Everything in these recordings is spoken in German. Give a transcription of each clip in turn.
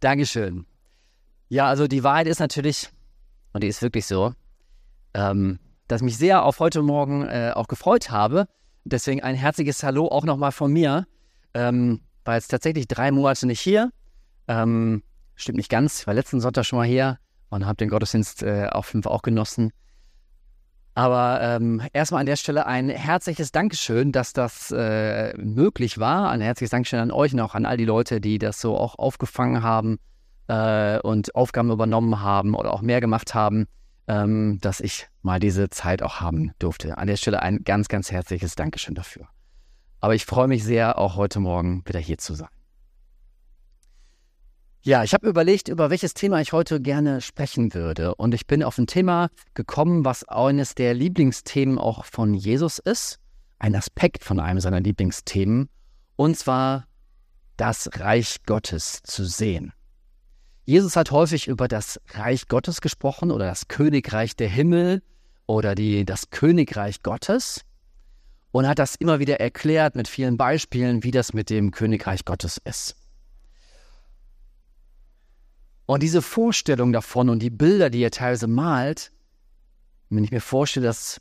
Dankeschön. Ja, also die Wahrheit ist natürlich, und die ist wirklich so, ähm, dass ich mich sehr auf heute Morgen äh, auch gefreut habe. Deswegen ein herzliches Hallo auch nochmal von mir. Ähm, war jetzt tatsächlich drei Monate nicht hier. Ähm, stimmt nicht ganz. Ich war letzten Sonntag schon mal hier und habe den Gottesdienst äh, auf Fall auch genossen. Aber ähm, erstmal an der Stelle ein herzliches Dankeschön, dass das äh, möglich war. Ein herzliches Dankeschön an euch und auch an all die Leute, die das so auch aufgefangen haben äh, und Aufgaben übernommen haben oder auch mehr gemacht haben, ähm, dass ich mal diese Zeit auch haben durfte. An der Stelle ein ganz, ganz herzliches Dankeschön dafür. Aber ich freue mich sehr, auch heute Morgen wieder hier zu sein. Ja, ich habe überlegt, über welches Thema ich heute gerne sprechen würde. Und ich bin auf ein Thema gekommen, was eines der Lieblingsthemen auch von Jesus ist. Ein Aspekt von einem seiner Lieblingsthemen. Und zwar das Reich Gottes zu sehen. Jesus hat häufig über das Reich Gottes gesprochen oder das Königreich der Himmel oder die, das Königreich Gottes und hat das immer wieder erklärt mit vielen Beispielen, wie das mit dem Königreich Gottes ist. Und diese Vorstellung davon und die Bilder, die er teilweise malt, wenn ich mir vorstelle, dass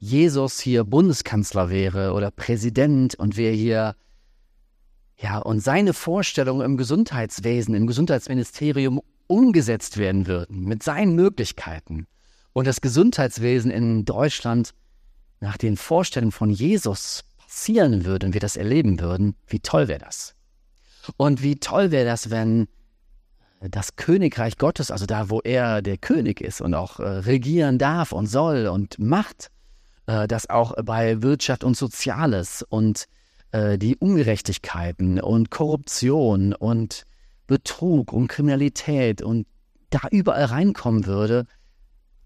Jesus hier Bundeskanzler wäre oder Präsident und wir hier, ja, und seine Vorstellungen im Gesundheitswesen, im Gesundheitsministerium umgesetzt werden würden, mit seinen Möglichkeiten. Und das Gesundheitswesen in Deutschland nach den Vorstellungen von Jesus passieren würde und wir das erleben würden, wie toll wäre das? Und wie toll wäre das, wenn das Königreich Gottes, also da, wo er der König ist und auch äh, regieren darf und soll und macht, äh, das auch bei Wirtschaft und Soziales und äh, die Ungerechtigkeiten und Korruption und Betrug und Kriminalität und da überall reinkommen würde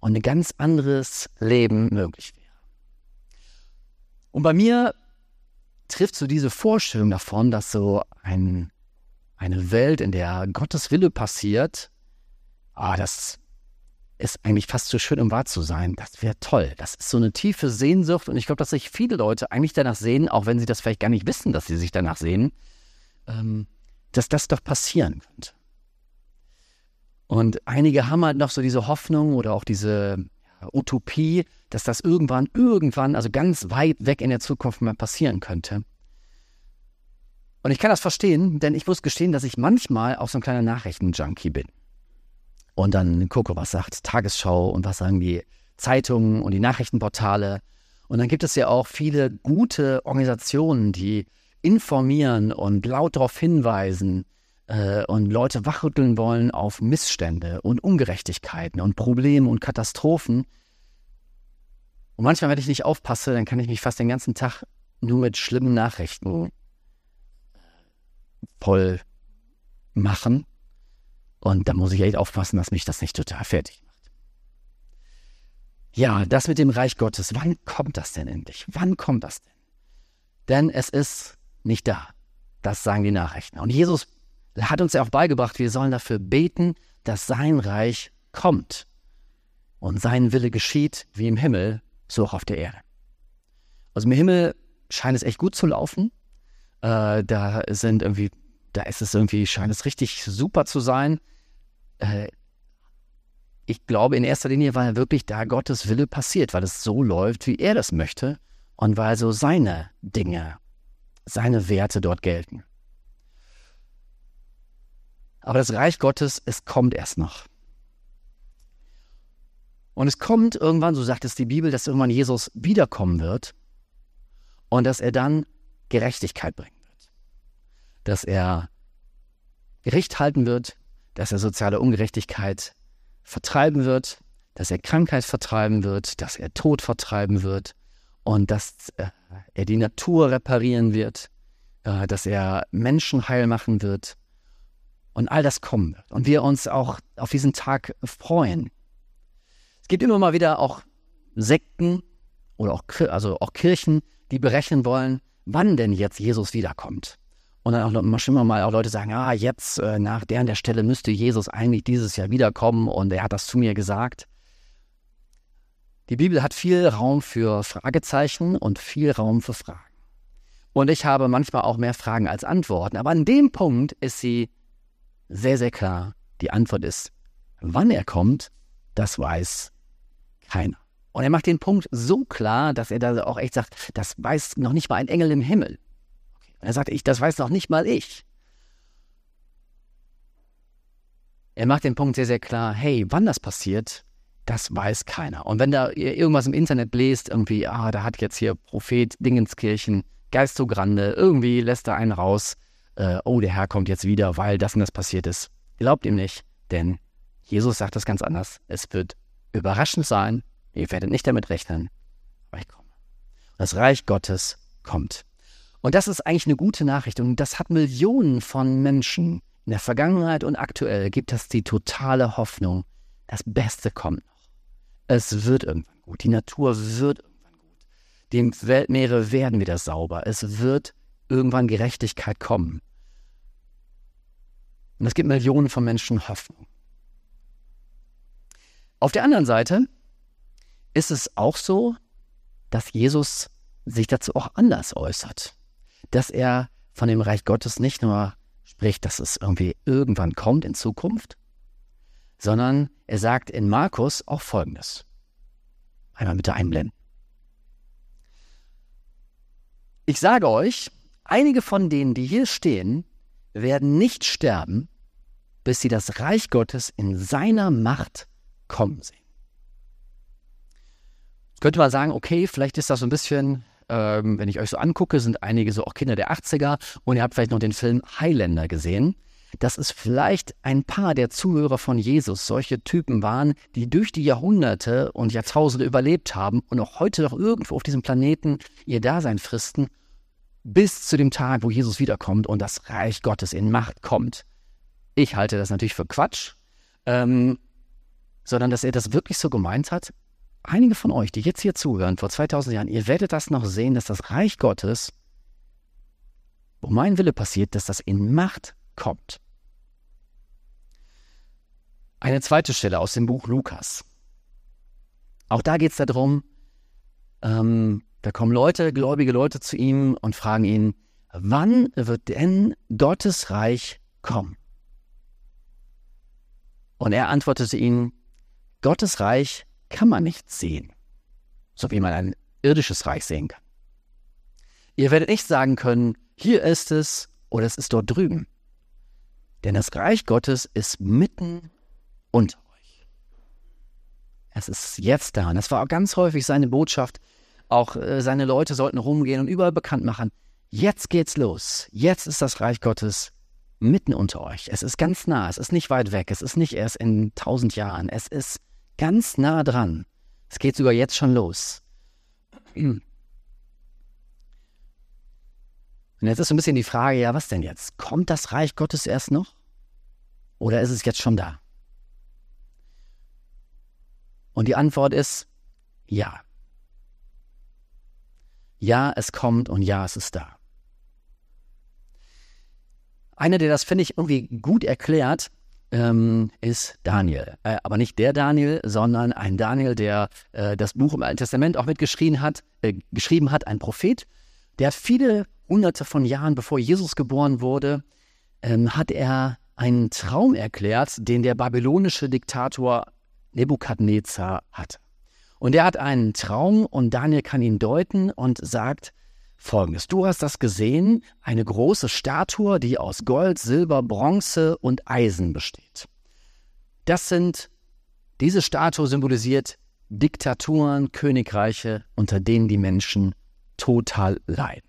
und ein ganz anderes Leben möglich wäre. Und bei mir trifft so diese Vorstellung davon, dass so ein eine Welt, in der Gottes Wille passiert, ah, das ist eigentlich fast zu schön, um wahr zu sein. Das wäre toll. Das ist so eine tiefe Sehnsucht und ich glaube, dass sich viele Leute eigentlich danach sehen, auch wenn sie das vielleicht gar nicht wissen, dass sie sich danach sehen, ähm, dass das doch passieren könnte. Und einige haben halt noch so diese Hoffnung oder auch diese Utopie, dass das irgendwann, irgendwann, also ganz weit weg in der Zukunft mal passieren könnte. Und ich kann das verstehen, denn ich muss gestehen, dass ich manchmal auch so ein kleiner Nachrichtenjunkie bin. Und dann gucke, was sagt Tagesschau und was sagen die Zeitungen und die Nachrichtenportale. Und dann gibt es ja auch viele gute Organisationen, die informieren und laut darauf hinweisen äh, und Leute wachrütteln wollen auf Missstände und Ungerechtigkeiten und Probleme und Katastrophen. Und manchmal, wenn ich nicht aufpasse, dann kann ich mich fast den ganzen Tag nur mit schlimmen Nachrichten voll machen. Und da muss ich echt aufpassen, dass mich das nicht total fertig macht. Ja, das mit dem Reich Gottes, wann kommt das denn endlich? Wann kommt das denn? Denn es ist nicht da. Das sagen die Nachrichten. Und Jesus hat uns ja auch beigebracht, wir sollen dafür beten, dass sein Reich kommt. Und sein Wille geschieht, wie im Himmel, so auch auf der Erde. Also im Himmel scheint es echt gut zu laufen. Äh, da sind irgendwie, da ist es irgendwie, scheint es richtig super zu sein. Äh, ich glaube in erster Linie, weil wirklich da Gottes Wille passiert, weil es so läuft, wie er das möchte und weil so seine Dinge, seine Werte dort gelten. Aber das Reich Gottes, es kommt erst noch. Und es kommt irgendwann, so sagt es die Bibel, dass irgendwann Jesus wiederkommen wird und dass er dann Gerechtigkeit wird. Dass er Gericht halten wird, dass er soziale Ungerechtigkeit vertreiben wird, dass er Krankheit vertreiben wird, dass er Tod vertreiben wird und dass äh, er die Natur reparieren wird, äh, dass er Menschen heil machen wird und all das kommen wird. Und wir uns auch auf diesen Tag freuen. Es gibt immer mal wieder auch Sekten oder auch, also auch Kirchen, die berechnen wollen, wann denn jetzt Jesus wiederkommt. Und dann auch noch immer mal auch Leute sagen, ah, jetzt äh, nach der und der Stelle müsste Jesus eigentlich dieses Jahr wiederkommen und er hat das zu mir gesagt. Die Bibel hat viel Raum für Fragezeichen und viel Raum für Fragen. Und ich habe manchmal auch mehr Fragen als Antworten, aber an dem Punkt ist sie sehr, sehr klar, die Antwort ist, wann er kommt, das weiß keiner. Und er macht den Punkt so klar, dass er da auch echt sagt, das weiß noch nicht mal ein Engel im Himmel. Er sagt, ich, das weiß noch nicht mal ich. Er macht den Punkt sehr, sehr klar, hey, wann das passiert, das weiß keiner. Und wenn da irgendwas im Internet bläst, irgendwie, ah, da hat jetzt hier Prophet Dingenskirchen, Geist so grande, irgendwie lässt er einen raus, äh, oh, der Herr kommt jetzt wieder, weil das und das passiert ist. Glaubt ihm nicht, denn Jesus sagt das ganz anders. Es wird überraschend sein, ihr werdet nicht damit rechnen, aber ich komme. Das Reich Gottes kommt. Und das ist eigentlich eine gute Nachricht und das hat Millionen von Menschen in der Vergangenheit und aktuell gibt es die totale Hoffnung, das Beste kommt noch. Es wird irgendwann gut. Die Natur wird irgendwann gut. Die Weltmeere werden wieder sauber. Es wird irgendwann Gerechtigkeit kommen. Und es gibt Millionen von Menschen Hoffnung. Auf der anderen Seite ist es auch so, dass Jesus sich dazu auch anders äußert. Dass er von dem Reich Gottes nicht nur spricht, dass es irgendwie irgendwann kommt in Zukunft, sondern er sagt in Markus auch Folgendes. Einmal bitte einblenden. Ich sage euch, einige von denen, die hier stehen, werden nicht sterben, bis sie das Reich Gottes in seiner Macht kommen sehen. Jetzt könnte man sagen, okay, vielleicht ist das so ein bisschen ähm, wenn ich euch so angucke, sind einige so auch Kinder der 80er und ihr habt vielleicht noch den Film Highlander gesehen. Das ist vielleicht ein paar der Zuhörer von Jesus solche Typen waren, die durch die Jahrhunderte und Jahrtausende überlebt haben und auch heute noch irgendwo auf diesem Planeten ihr Dasein fristen, bis zu dem Tag, wo Jesus wiederkommt und das Reich Gottes in Macht kommt. Ich halte das natürlich für Quatsch, ähm, sondern dass er das wirklich so gemeint hat einige von euch, die jetzt hier zuhören, vor 2000 Jahren, ihr werdet das noch sehen, dass das Reich Gottes, wo mein Wille passiert, dass das in Macht kommt. Eine zweite Stelle aus dem Buch Lukas. Auch da geht es darum, ähm, da kommen Leute, gläubige Leute zu ihm und fragen ihn, wann wird denn Gottes Reich kommen? Und er antwortete ihnen, Gottes Reich kann man nicht sehen, so wie man ein irdisches Reich sehen kann. Ihr werdet nicht sagen können, hier ist es oder es ist dort drüben. Denn das Reich Gottes ist mitten unter euch. Es ist jetzt da. Und das war auch ganz häufig seine Botschaft. Auch äh, seine Leute sollten rumgehen und überall bekannt machen. Jetzt geht's los. Jetzt ist das Reich Gottes mitten unter euch. Es ist ganz nah. Es ist nicht weit weg. Es ist nicht erst in tausend Jahren. Es ist ganz nah dran. Es geht sogar jetzt schon los. Und jetzt ist so ein bisschen die Frage, ja, was denn jetzt? Kommt das Reich Gottes erst noch? Oder ist es jetzt schon da? Und die Antwort ist ja. Ja, es kommt und ja, es ist da. Einer, der das, finde ich, irgendwie gut erklärt, ähm, ist Daniel. Äh, aber nicht der Daniel, sondern ein Daniel, der äh, das Buch im Alten Testament auch mitgeschrieben hat, äh, geschrieben hat, ein Prophet, der viele hunderte von Jahren bevor Jesus geboren wurde, ähm, hat er einen Traum erklärt, den der babylonische Diktator Nebukadnezar hatte. Und er hat einen Traum und Daniel kann ihn deuten und sagt, folgendes. Du hast das gesehen, eine große Statue, die aus Gold, Silber, Bronze und Eisen besteht. Das sind, diese Statue symbolisiert Diktaturen, Königreiche, unter denen die Menschen total leiden.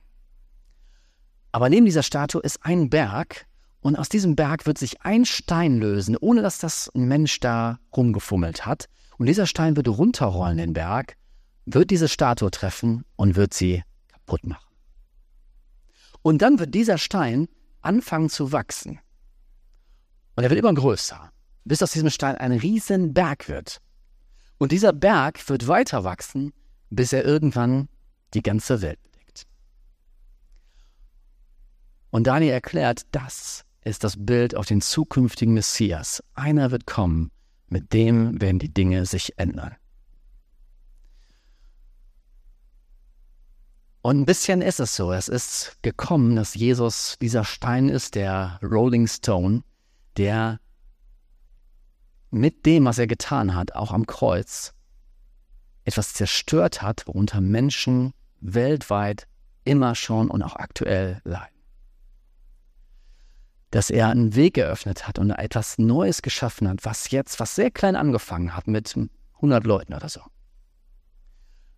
Aber neben dieser Statue ist ein Berg und aus diesem Berg wird sich ein Stein lösen, ohne dass das ein Mensch da rumgefummelt hat. Und dieser Stein wird runterrollen den Berg, wird diese Statue treffen und wird sie kaputt machen. Und dann wird dieser Stein anfangen zu wachsen. Und er wird immer größer, bis aus diesem Stein ein riesen Berg wird. Und dieser Berg wird weiter wachsen, bis er irgendwann die ganze Welt bedeckt. Und Daniel erklärt, das ist das Bild auf den zukünftigen Messias. Einer wird kommen, mit dem werden die Dinge sich ändern. Und ein bisschen ist es so. Es ist gekommen, dass Jesus dieser Stein ist, der Rolling Stone, der mit dem, was er getan hat, auch am Kreuz, etwas zerstört hat, worunter Menschen weltweit immer schon und auch aktuell leiden. Dass er einen Weg geöffnet hat und etwas Neues geschaffen hat, was jetzt, was sehr klein angefangen hat mit 100 Leuten oder so.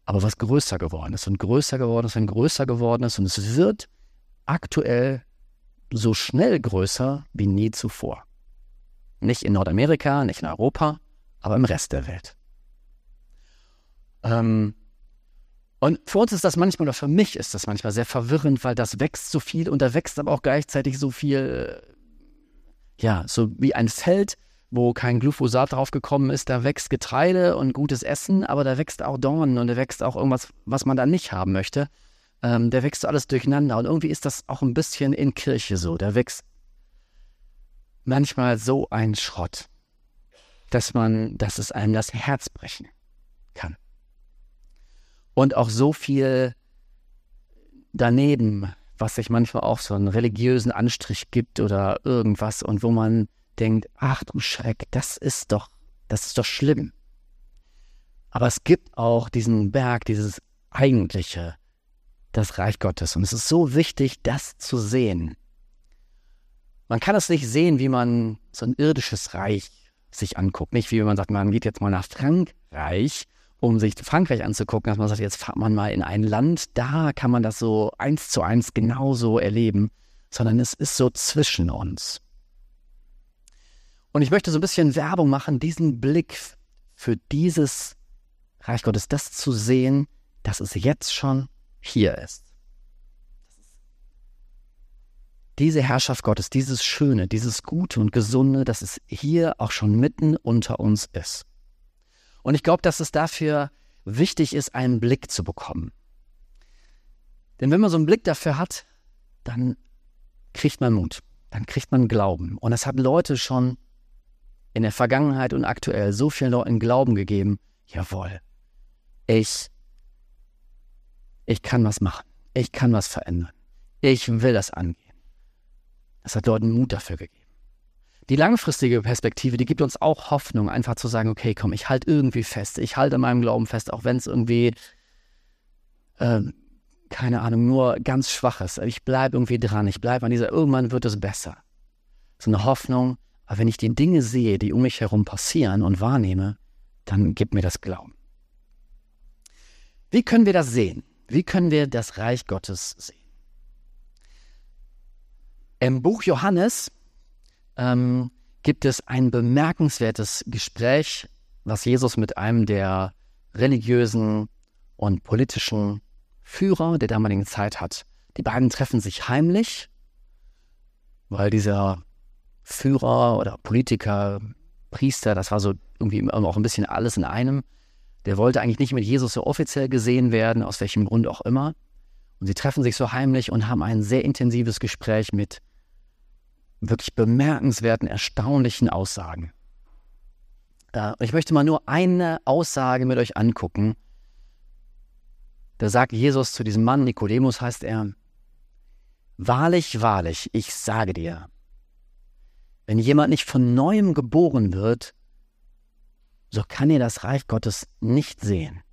Aber was größer geworden ist und größer geworden ist und größer geworden ist und es wird aktuell so schnell größer wie nie zuvor. Nicht in Nordamerika, nicht in Europa, aber im Rest der Welt. Ähm, und für uns ist das manchmal, oder für mich ist das manchmal sehr verwirrend, weil das wächst so viel und da wächst aber auch gleichzeitig so viel, ja, so wie ein Feld, wo kein Glyphosat drauf gekommen ist, da wächst Getreide und gutes Essen, aber da wächst auch Dornen und da wächst auch irgendwas, was man da nicht haben möchte. Ähm, da wächst alles durcheinander und irgendwie ist das auch ein bisschen in Kirche so. Da wächst manchmal so ein Schrott, dass man, dass es einem das Herz brechen kann. Und auch so viel daneben, was sich manchmal auch so einen religiösen Anstrich gibt oder irgendwas und wo man denkt, ach du Schreck, das ist doch, das ist doch schlimm. Aber es gibt auch diesen Berg, dieses eigentliche, das Reich Gottes. Und es ist so wichtig, das zu sehen. Man kann es nicht sehen, wie man so ein irdisches Reich sich anguckt. Nicht wie man sagt, man geht jetzt mal nach Frankreich, um sich Frankreich anzugucken, dass man sagt, jetzt fahrt man mal in ein Land, da kann man das so eins zu eins genauso erleben, sondern es ist so zwischen uns. Und ich möchte so ein bisschen Werbung machen, diesen Blick für dieses Reich Gottes, das zu sehen, dass es jetzt schon hier ist. diese Herrschaft Gottes, dieses Schöne, dieses Gute und Gesunde, dass es hier auch schon mitten unter uns ist. Und ich glaube, dass es dafür wichtig ist, einen Blick zu bekommen. Denn wenn man so einen Blick dafür hat, dann kriegt man Mut, dann kriegt man Glauben. Und es haben Leute schon in der Vergangenheit und aktuell so vielen Leuten Glauben gegeben, jawohl, ich, ich kann was machen, ich kann was verändern, ich will das angehen. Das hat Leuten Mut dafür gegeben. Die langfristige Perspektive, die gibt uns auch Hoffnung, einfach zu sagen, okay, komm, ich halte irgendwie fest, ich halte meinem Glauben fest, auch wenn es irgendwie, äh, keine Ahnung, nur ganz schwach ist. Ich bleibe irgendwie dran, ich bleibe an dieser, irgendwann wird es besser. So eine Hoffnung, aber wenn ich die Dinge sehe, die um mich herum passieren und wahrnehme, dann gibt mir das Glauben. Wie können wir das sehen? Wie können wir das Reich Gottes sehen? Im Buch Johannes ähm, gibt es ein bemerkenswertes Gespräch, was Jesus mit einem der religiösen und politischen Führer der damaligen Zeit hat. Die beiden treffen sich heimlich, weil dieser Führer oder Politiker, Priester, das war so irgendwie auch ein bisschen alles in einem, der wollte eigentlich nicht mit Jesus so offiziell gesehen werden, aus welchem Grund auch immer. Und sie treffen sich so heimlich und haben ein sehr intensives Gespräch mit wirklich bemerkenswerten, erstaunlichen Aussagen. Äh, ich möchte mal nur eine Aussage mit euch angucken. Da sagt Jesus zu diesem Mann, Nikodemus heißt er, Wahrlich, wahrlich, ich sage dir, wenn jemand nicht von neuem geboren wird, so kann er das Reich Gottes nicht sehen.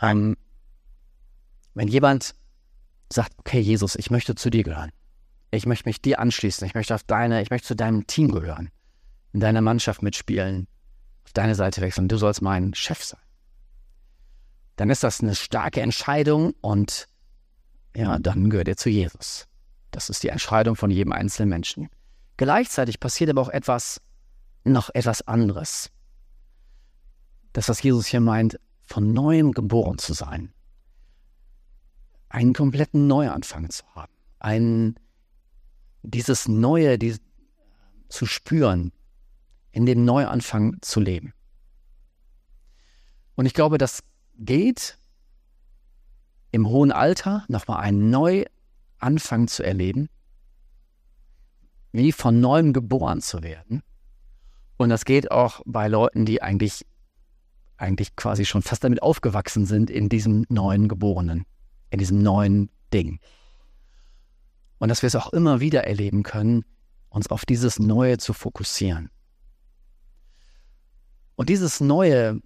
Ähm, wenn jemand sagt, okay, Jesus, ich möchte zu dir gehören. Ich möchte mich dir anschließen. Ich möchte auf deine, ich möchte zu deinem Team gehören. In deiner Mannschaft mitspielen. Auf deine Seite wechseln. Du sollst mein Chef sein. Dann ist das eine starke Entscheidung und ja, dann gehört er zu Jesus. Das ist die Entscheidung von jedem einzelnen Menschen. Gleichzeitig passiert aber auch etwas, noch etwas anderes. Das, was Jesus hier meint, von neuem geboren zu sein einen kompletten Neuanfang zu haben, ein, dieses Neue die, zu spüren, in dem Neuanfang zu leben. Und ich glaube, das geht im hohen Alter nochmal einen Neuanfang zu erleben, wie von neuem geboren zu werden. Und das geht auch bei Leuten, die eigentlich, eigentlich quasi schon fast damit aufgewachsen sind in diesem neuen Geborenen in diesem neuen Ding. Und dass wir es auch immer wieder erleben können, uns auf dieses Neue zu fokussieren. Und dieses Neue,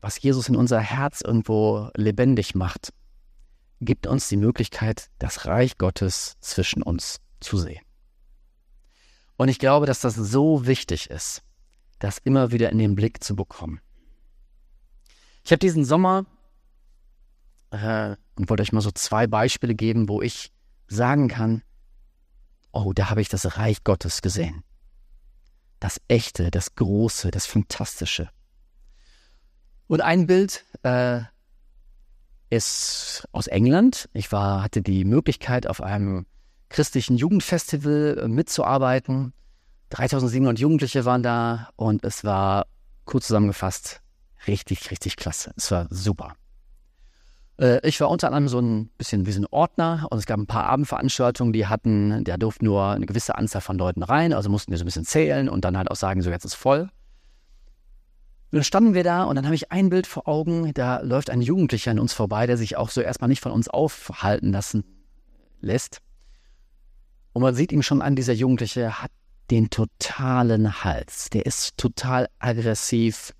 was Jesus in unser Herz irgendwo lebendig macht, gibt uns die Möglichkeit, das Reich Gottes zwischen uns zu sehen. Und ich glaube, dass das so wichtig ist, das immer wieder in den Blick zu bekommen. Ich habe diesen Sommer äh, und wollte euch mal so zwei Beispiele geben, wo ich sagen kann, oh, da habe ich das Reich Gottes gesehen. Das Echte, das Große, das Fantastische. Und ein Bild äh, ist aus England. Ich war, hatte die Möglichkeit, auf einem christlichen Jugendfestival äh, mitzuarbeiten. 3700 Jugendliche waren da und es war kurz zusammengefasst richtig, richtig klasse. Es war super. Äh, ich war unter anderem so ein bisschen wie so ein Ordner und es gab ein paar Abendveranstaltungen, die hatten, da durften nur eine gewisse Anzahl von Leuten rein, also mussten wir so ein bisschen zählen und dann halt auch sagen, so jetzt ist voll. Und dann standen wir da und dann habe ich ein Bild vor Augen, da läuft ein Jugendlicher an uns vorbei, der sich auch so erstmal nicht von uns aufhalten lassen lässt. Und man sieht ihm schon an, dieser Jugendliche hat den totalen Hals. Der ist total aggressiv,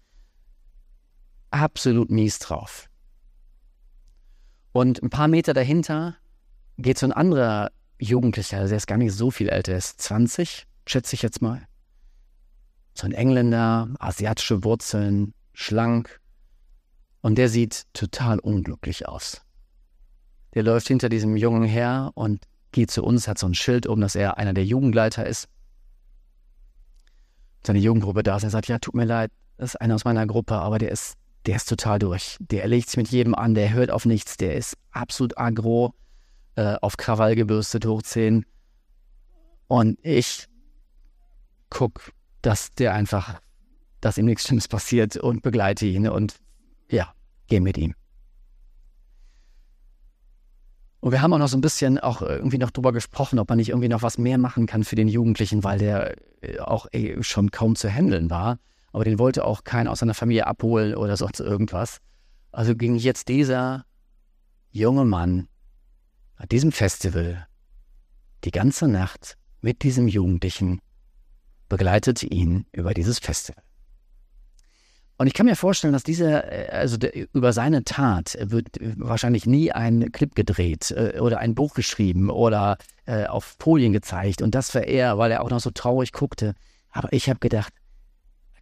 absolut mies drauf. Und ein paar Meter dahinter geht so ein anderer Jugendlicher, also der ist gar nicht so viel älter, er ist 20, schätze ich jetzt mal. So ein Engländer, asiatische Wurzeln, schlank. Und der sieht total unglücklich aus. Der läuft hinter diesem Jungen her und geht zu uns, hat so ein Schild oben, dass er einer der Jugendleiter ist. Seine Jugendgruppe da ist. Er sagt, ja, tut mir leid, das ist einer aus meiner Gruppe, aber der ist der ist total durch. Der legt sich mit jedem an, der hört auf nichts, der ist absolut aggro, äh, auf Krawall gebürstet, hochziehen. Und ich guck, dass der einfach, dass ihm nichts Schlimmes passiert und begleite ihn und ja, gehe mit ihm. Und wir haben auch noch so ein bisschen auch irgendwie noch drüber gesprochen, ob man nicht irgendwie noch was mehr machen kann für den Jugendlichen, weil der äh, auch ey, schon kaum zu handeln war aber den wollte auch keiner aus seiner Familie abholen oder sonst irgendwas. Also ging jetzt dieser junge Mann bei diesem Festival die ganze Nacht mit diesem Jugendlichen, begleitete ihn über dieses Festival. Und ich kann mir vorstellen, dass dieser, äh, also der, über seine Tat wird wahrscheinlich nie ein Clip gedreht äh, oder ein Buch geschrieben oder äh, auf Folien gezeigt. Und das war er, weil er auch noch so traurig guckte. Aber ich habe gedacht,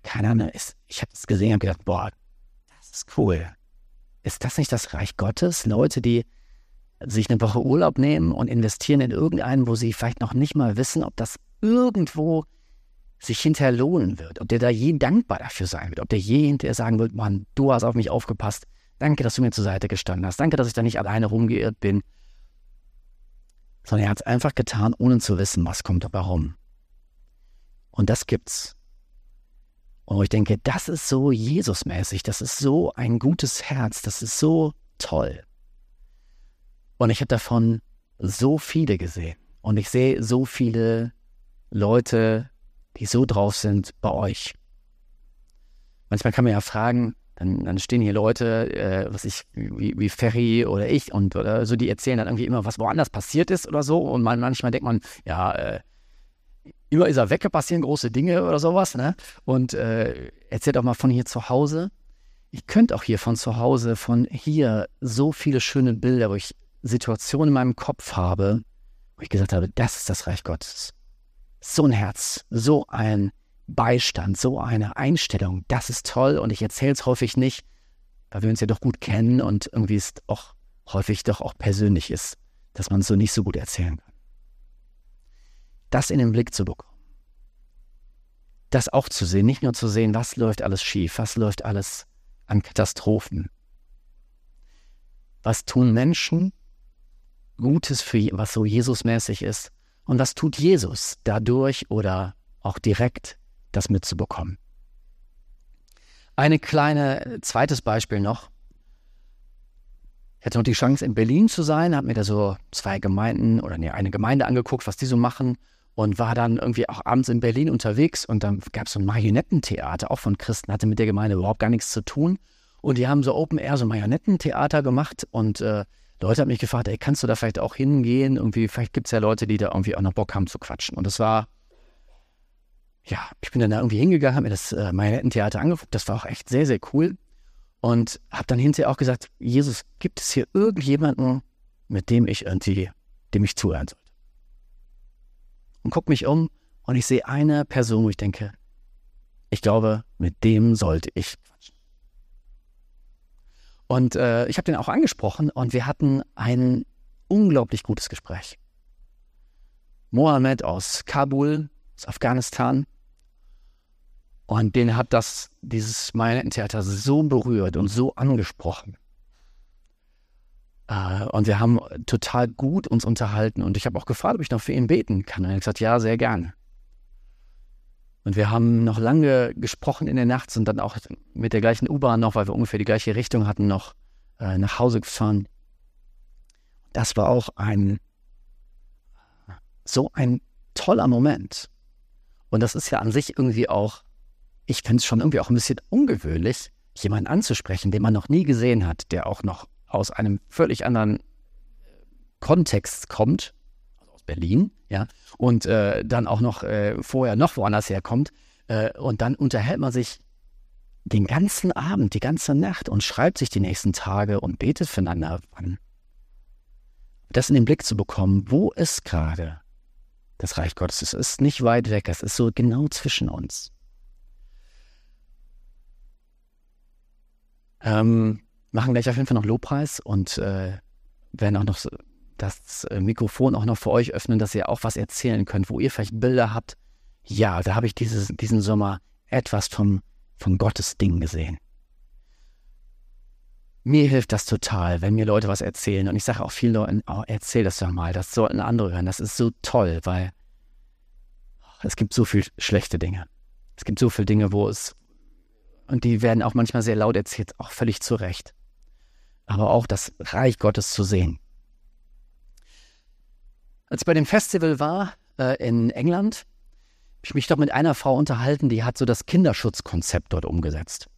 keine Ahnung, ist, ich habe das gesehen und gedacht, boah, das ist cool. Ist das nicht das Reich Gottes? Leute, die sich eine Woche Urlaub nehmen und investieren in irgendeinen, wo sie vielleicht noch nicht mal wissen, ob das irgendwo sich hinterher lohnen wird, ob der da je dankbar dafür sein wird, ob der je hinterher sagen wird, Mann, du hast auf mich aufgepasst, danke, dass du mir zur Seite gestanden hast, danke, dass ich da nicht alleine rumgeirrt bin. Sondern er hat es einfach getan, ohne zu wissen, was kommt und warum. Und das gibt's und ich denke, das ist so Jesusmäßig, das ist so ein gutes Herz, das ist so toll. Und ich habe davon so viele gesehen. Und ich sehe so viele Leute, die so drauf sind bei euch. Manchmal kann man ja fragen, dann, dann stehen hier Leute, äh, was ich, wie, wie Ferry oder ich und oder so, die erzählen dann irgendwie immer, was woanders passiert ist oder so. Und man, manchmal denkt man, ja, äh, immer ist er weg, passieren große Dinge oder sowas, ne? Und äh, erzählt auch mal von hier zu Hause. Ich könnte auch hier von zu Hause, von hier so viele schöne Bilder, wo ich Situationen in meinem Kopf habe, wo ich gesagt habe, das ist das Reich Gottes. So ein Herz, so ein Beistand, so eine Einstellung, das ist toll und ich erzähle es häufig nicht, weil wir uns ja doch gut kennen und irgendwie es auch häufig doch auch persönlich ist, dass man es so nicht so gut erzählen kann das in den Blick zu bekommen. Das auch zu sehen, nicht nur zu sehen, was läuft alles schief, was läuft alles an Katastrophen. Was tun Menschen Gutes für was so Jesusmäßig ist und was tut Jesus dadurch oder auch direkt das mitzubekommen. Eine kleine äh, zweites Beispiel noch. Ich hatte noch die Chance, in Berlin zu sein, habe mir da so zwei Gemeinden oder nee, eine Gemeinde angeguckt, was die so machen und war dann irgendwie auch abends in Berlin unterwegs und dann gab es so ein Marionettentheater, auch von Christen, hatte mit der Gemeinde überhaupt gar nichts zu tun. Und die haben so Open Air, so Marionettentheater gemacht und äh, Leute haben mich gefragt, ey, kannst du da vielleicht auch hingehen? Irgendwie, vielleicht gibt es ja Leute, die da irgendwie auch noch Bock haben zu quatschen. Und das war, ja, ich bin dann da irgendwie hingegangen, habe mir das äh, Marionettentheater angeguckt. Das war auch echt sehr, sehr cool. Und habe dann hinterher auch gesagt, Jesus, gibt es hier irgendjemanden, mit dem ich irgendwie, dem ich zuhören sollte? Und guck mich um und ich sehe eine Person, wo ich denke, ich glaube, mit dem sollte ich quatschen. Und äh, ich habe den auch angesprochen und wir hatten ein unglaublich gutes Gespräch. Mohammed aus Kabul, aus Afghanistan. Und den hat das, dieses Marionettentheater so berührt und so angesprochen. Äh, und wir haben total gut uns unterhalten. Und ich habe auch gefragt, ob ich noch für ihn beten kann. Und er hat gesagt, ja, sehr gerne. Und wir haben noch lange gesprochen in der Nacht, und dann auch mit der gleichen U-Bahn noch, weil wir ungefähr die gleiche Richtung hatten, noch äh, nach Hause gefahren. Das war auch ein so ein toller Moment. Und das ist ja an sich irgendwie auch, ich finde es schon irgendwie auch ein bisschen ungewöhnlich, jemanden anzusprechen, den man noch nie gesehen hat, der auch noch aus einem völlig anderen Kontext kommt, aus Berlin, ja, und äh, dann auch noch äh, vorher noch woanders herkommt. Äh, und dann unterhält man sich den ganzen Abend, die ganze Nacht und schreibt sich die nächsten Tage und betet füreinander an. Das in den Blick zu bekommen, wo ist gerade das Reich Gottes? Es ist nicht weit weg, es ist so genau zwischen uns. Ähm, machen gleich auf jeden Fall noch Lobpreis und äh, werden auch noch so das äh, Mikrofon auch noch für euch öffnen, dass ihr auch was erzählen könnt, wo ihr vielleicht Bilder habt. Ja, da habe ich dieses, diesen Sommer etwas vom, von Gottes Ding gesehen. Mir hilft das total, wenn mir Leute was erzählen. Und ich sage auch vielen Leuten, oh, erzähl das doch mal, das sollten andere hören. Das ist so toll, weil es gibt so viele schlechte Dinge. Es gibt so viele Dinge, wo es, und die werden auch manchmal sehr laut erzählt, auch völlig zu Recht. Aber auch das Reich Gottes zu sehen. Als ich bei dem Festival war äh, in England, habe ich mich doch mit einer Frau unterhalten, die hat so das Kinderschutzkonzept dort umgesetzt.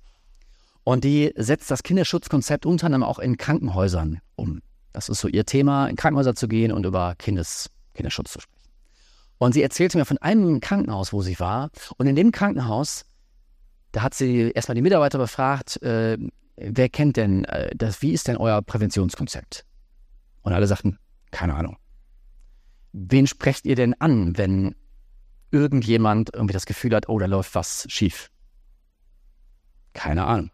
Und die setzt das Kinderschutzkonzept unter anderem auch in Krankenhäusern um. Das ist so ihr Thema, in Krankenhäuser zu gehen und über Kindes, Kinderschutz zu sprechen. Und sie erzählte mir von einem Krankenhaus, wo sie war. Und in dem Krankenhaus, da hat sie erstmal die Mitarbeiter befragt, äh, wer kennt denn äh, das, wie ist denn euer Präventionskonzept? Und alle sagten, keine Ahnung wen sprecht ihr denn an, wenn irgendjemand irgendwie das Gefühl hat, oh, da läuft was schief? Keine Ahnung.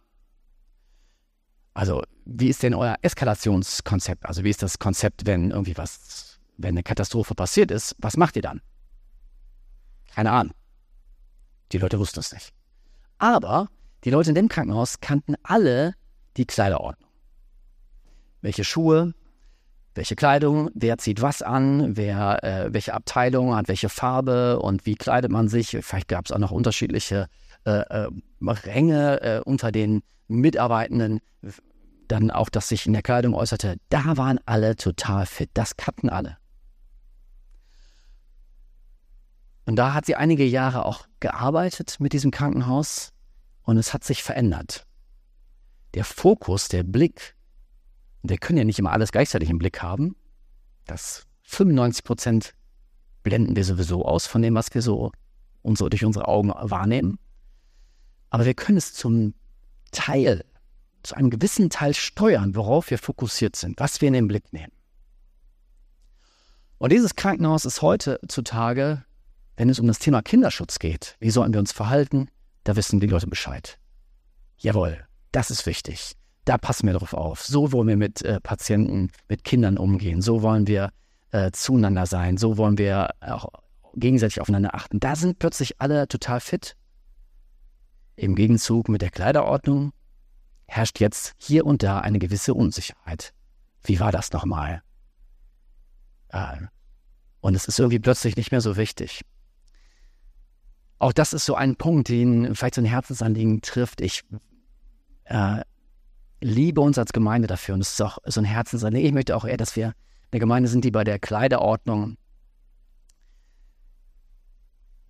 Also, wie ist denn euer Eskalationskonzept? Also, wie ist das Konzept, wenn irgendwie was, wenn eine Katastrophe passiert ist, was macht ihr dann? Keine Ahnung. Die Leute wussten es nicht. Aber die Leute in dem Krankenhaus kannten alle die Kleiderordnung. Welche Schuhe, welche Kleidung, wer zieht was an, wer, äh, welche Abteilung hat welche Farbe und wie kleidet man sich. Vielleicht gab es auch noch unterschiedliche äh, äh, Ränge äh, unter den Mitarbeitenden. Dann auch, dass sich in der Kleidung äußerte. Da waren alle total fit. Das kannten alle. Und da hat sie einige Jahre auch gearbeitet mit diesem Krankenhaus und es hat sich verändert. Der Fokus, der Blick wir können ja nicht immer alles gleichzeitig im Blick haben. Das 95 Prozent blenden wir sowieso aus von dem, was wir so unsere, durch unsere Augen wahrnehmen. Aber wir können es zum Teil, zu einem gewissen Teil steuern, worauf wir fokussiert sind, was wir in den Blick nehmen. Und dieses Krankenhaus ist heutzutage, wenn es um das Thema Kinderschutz geht, wie sollen wir uns verhalten, da wissen die Leute Bescheid. Jawohl, das ist wichtig da passen wir drauf auf. So wollen wir mit äh, Patienten, mit Kindern umgehen. So wollen wir äh, zueinander sein. So wollen wir auch gegenseitig aufeinander achten. Da sind plötzlich alle total fit. Im Gegenzug mit der Kleiderordnung herrscht jetzt hier und da eine gewisse Unsicherheit. Wie war das nochmal? Äh, und es ist irgendwie plötzlich nicht mehr so wichtig. Auch das ist so ein Punkt, den vielleicht so ein Herzensanliegen trifft. Ich äh, liebe uns als Gemeinde dafür und es ist auch so ein Herzensanliegen. Ich möchte auch eher, dass wir eine Gemeinde sind, die bei der Kleiderordnung,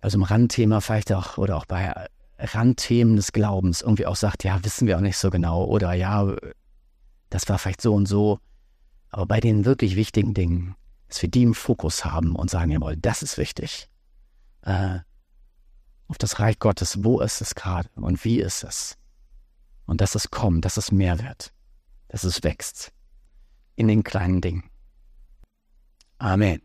also im Randthema vielleicht auch oder auch bei Randthemen des Glaubens irgendwie auch sagt, ja, wissen wir auch nicht so genau oder ja, das war vielleicht so und so. Aber bei den wirklich wichtigen Dingen, dass wir die im Fokus haben und sagen, jawohl, das ist wichtig. Äh, auf das Reich Gottes, wo ist es gerade und wie ist es? Und dass es kommt, dass es mehr wird, dass es wächst in den kleinen Dingen. Amen.